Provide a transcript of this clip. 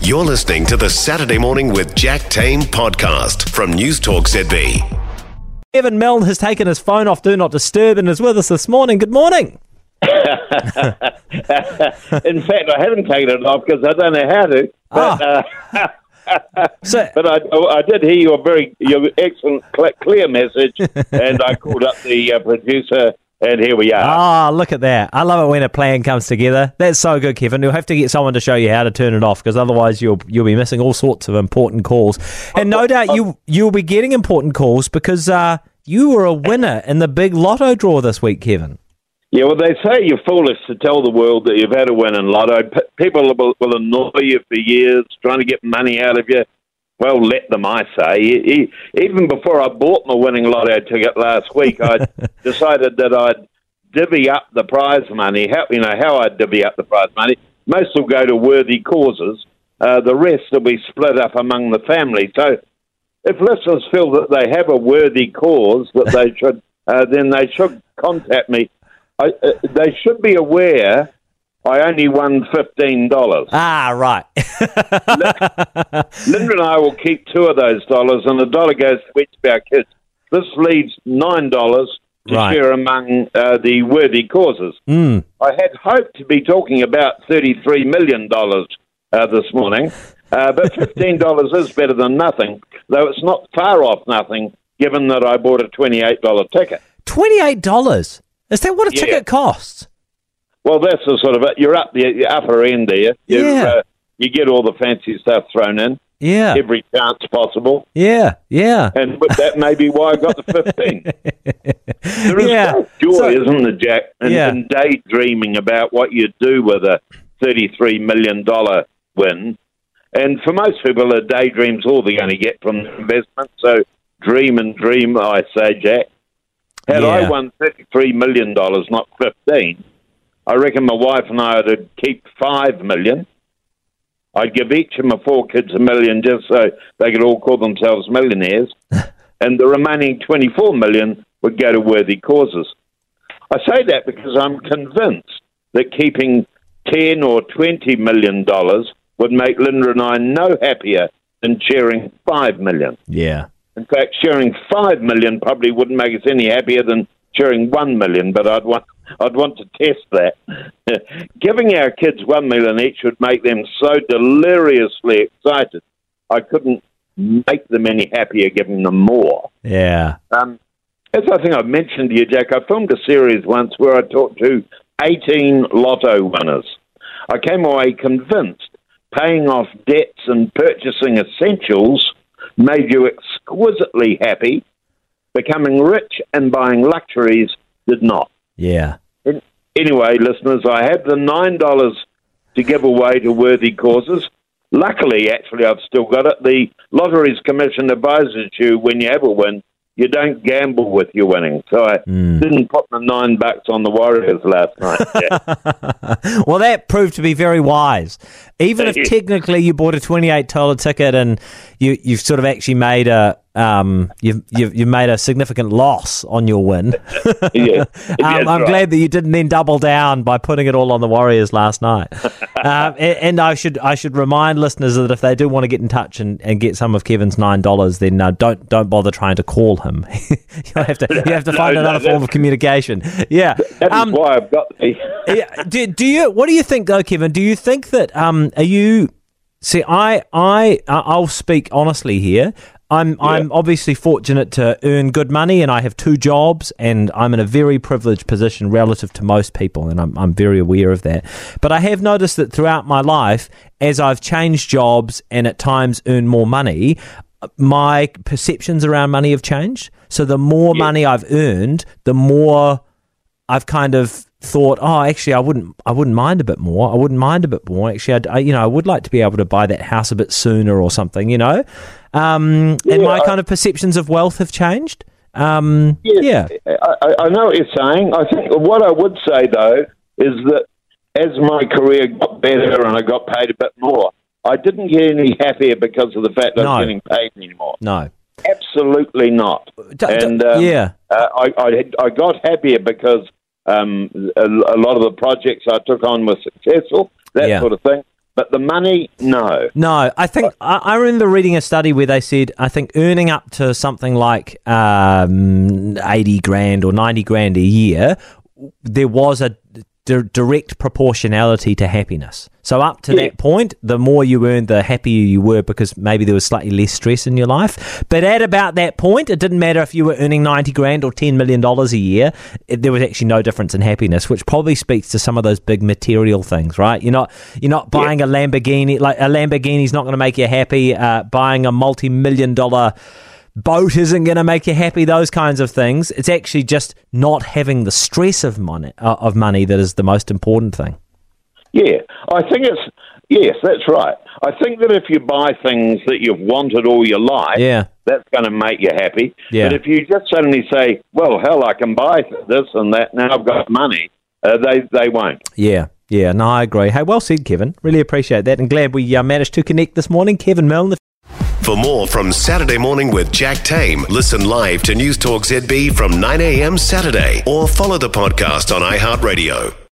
You're listening to the Saturday Morning with Jack Tame podcast from News Talk ZB. Kevin Milne has taken his phone off Do Not Disturb and is with us this morning. Good morning. In fact, I haven't taken it off because I don't know how to. But, Ah. uh, So, but I, I did hear your very your excellent clear message, and I called up the uh, producer, and here we are. ah, look at that. I love it when a plan comes together. That's so good, Kevin. You'll have to get someone to show you how to turn it off because otherwise you'll you'll be missing all sorts of important calls. And no doubt you you'll be getting important calls because uh, you were a winner in the big lotto draw this week, Kevin. Yeah, well, they say you're foolish to tell the world that you've had a win in lotto. P- people will, will annoy you for years, trying to get money out of you. Well, let them, I say. Even before I bought my winning lotto ticket last week, I decided that I'd divvy up the prize money. How you know how I'd divvy up the prize money? Most will go to worthy causes. Uh, the rest will be split up among the family. So, if listeners feel that they have a worthy cause that they should, uh, then they should contact me. I, uh, they should be aware I only won fifteen dollars. Ah, right. Linda and I will keep two of those dollars, and the dollar goes to each of our kids. This leaves nine dollars to Right. share among uh, the worthy causes. Mm. I had hoped to be talking about thirty-three million dollars uh, this morning, uh, but fifteen dollars is better than nothing, though it's not far off nothing. Given that I bought a twenty-eight dollar ticket. Twenty eight dollars. Is that what a Yeah. ticket costs? Well, that's the sort of it. You're up the the upper end there. You, Yeah. uh, you get all the fancy stuff thrown in, Yeah. every chance possible, Yeah. Yeah. and but that may be why I got the 15. There is Yeah. joy, So- isn't there, Jack, in, Yeah. in daydreaming about what you do with a $33 million win. And for most people, a daydream's all they're going to get from the investment. So dream and dream, I say, Jack. Had Yeah. I won $33 million, not 15 I reckon my wife and I would keep 5 million. I'd give each of my four kids a million just so they could all call themselves millionaires. and the remaining 24 million would go to worthy causes. I say that because I'm convinced that keeping 10 or 20 million dollars would make Linda and I no happier than sharing 5 million. Yeah. In fact, sharing 5 million probably wouldn't make us any happier than sharing 1 million, but I'd want I'd want to test that. Giving our kids 1 million each would make them so deliriously excited. I couldn't make them any happier giving them more. Yeah. Um, as I think I've mentioned to you, Jack, I filmed a series once where I talked to 18 lotto winners. I came away convinced paying off debts and purchasing essentials made you exquisitely happy. Becoming rich and buying luxuries did not. Yeah. Anyway, listeners, I have the $9 to give away to worthy causes. Luckily, actually, I've still got it. The Lotteries Commission advises you when you have a win, you don't gamble with your winning. So I didn't put my nine bucks on the Warriors last night. Well, that proved to be very wise. Even if technically you bought a twenty-eight dollar ticket and you you've sort of actually made a um you've you've, you've made a significant loss on your win. yeah. um, I'm right. glad that you didn't then double down by putting it all on the Warriors last night. Um, and, and I should I should remind listeners that if they do want to get in touch and, and get some of Kevin's nine dollars, then uh, don't don't bother trying to call him. you have to you have to find no, another that- form of communication. Yeah. That is Um, why I've got the. yeah. Do, do you? What do you think, though, Kevin? Do you think that? Um, are you? See, I, I- I'll speak honestly here. I'm, I'm obviously fortunate to earn good money, and I have two jobs, and I'm in a very privileged position relative to most people, and I'm, I'm very aware of that. But I have noticed that throughout my life, as I've changed jobs and at times earned more money, my perceptions around money have changed. So the more money I've earned, the more I've kind of thought, oh, actually, I wouldn't, I wouldn't mind a bit more. I wouldn't mind a bit more. Actually, I'd, I, you know, I would like to be able to buy that house a bit sooner or something. You know, um, and my Yeah. kind of perceptions of wealth have changed. Um, yeah, I, I- I know what you're saying. I think what I would say though is that as my career got better and I got paid a bit more, I didn't get any happier because of the fact that I No. was getting paid anymore. no, Absolutely not. D- and um, yeah, uh, I, I I got happier because um, a, a lot of the projects I took on were successful. That Yeah. sort of thing. But the money, no. No, I think I, I remember reading a study where they said I think earning up to something like um, eighty grand or ninety grand a year, there was a di- direct proportionality to happiness. So up to Yeah. that point, the more you earned, the happier you were because maybe there was slightly less stress in your life. But at about that point, it didn't matter if you were earning ninety grand or ten million dollars a year. It, there was actually no difference in happiness, which probably speaks to some of those big material things, right? You're not you're not buying a Lamborghini like a Lamborghini's not going to make you happy. Uh, buying a multi-million dollar boat isn't going to make you happy. Those kinds of things. It's actually just not having the stress of money uh, of money that is the most important thing. Yeah, I think it's yes, that's right. I think that if you buy things that you've wanted all your life, Yeah. that's going to make you happy. Yeah. But if you just suddenly say, "Well, hell, I can buy this and that now, I've got money," uh, they they won't. Yeah. Yeah, no, I agree. Hey, well said, Kevin. Really appreciate that, and glad we uh, managed to connect this morning. Kevin Milne, For more from Saturday Morning with Jack Tame, listen live to News Talk ZB from 9 a.m. Saturday or follow the podcast on iHeartRadio.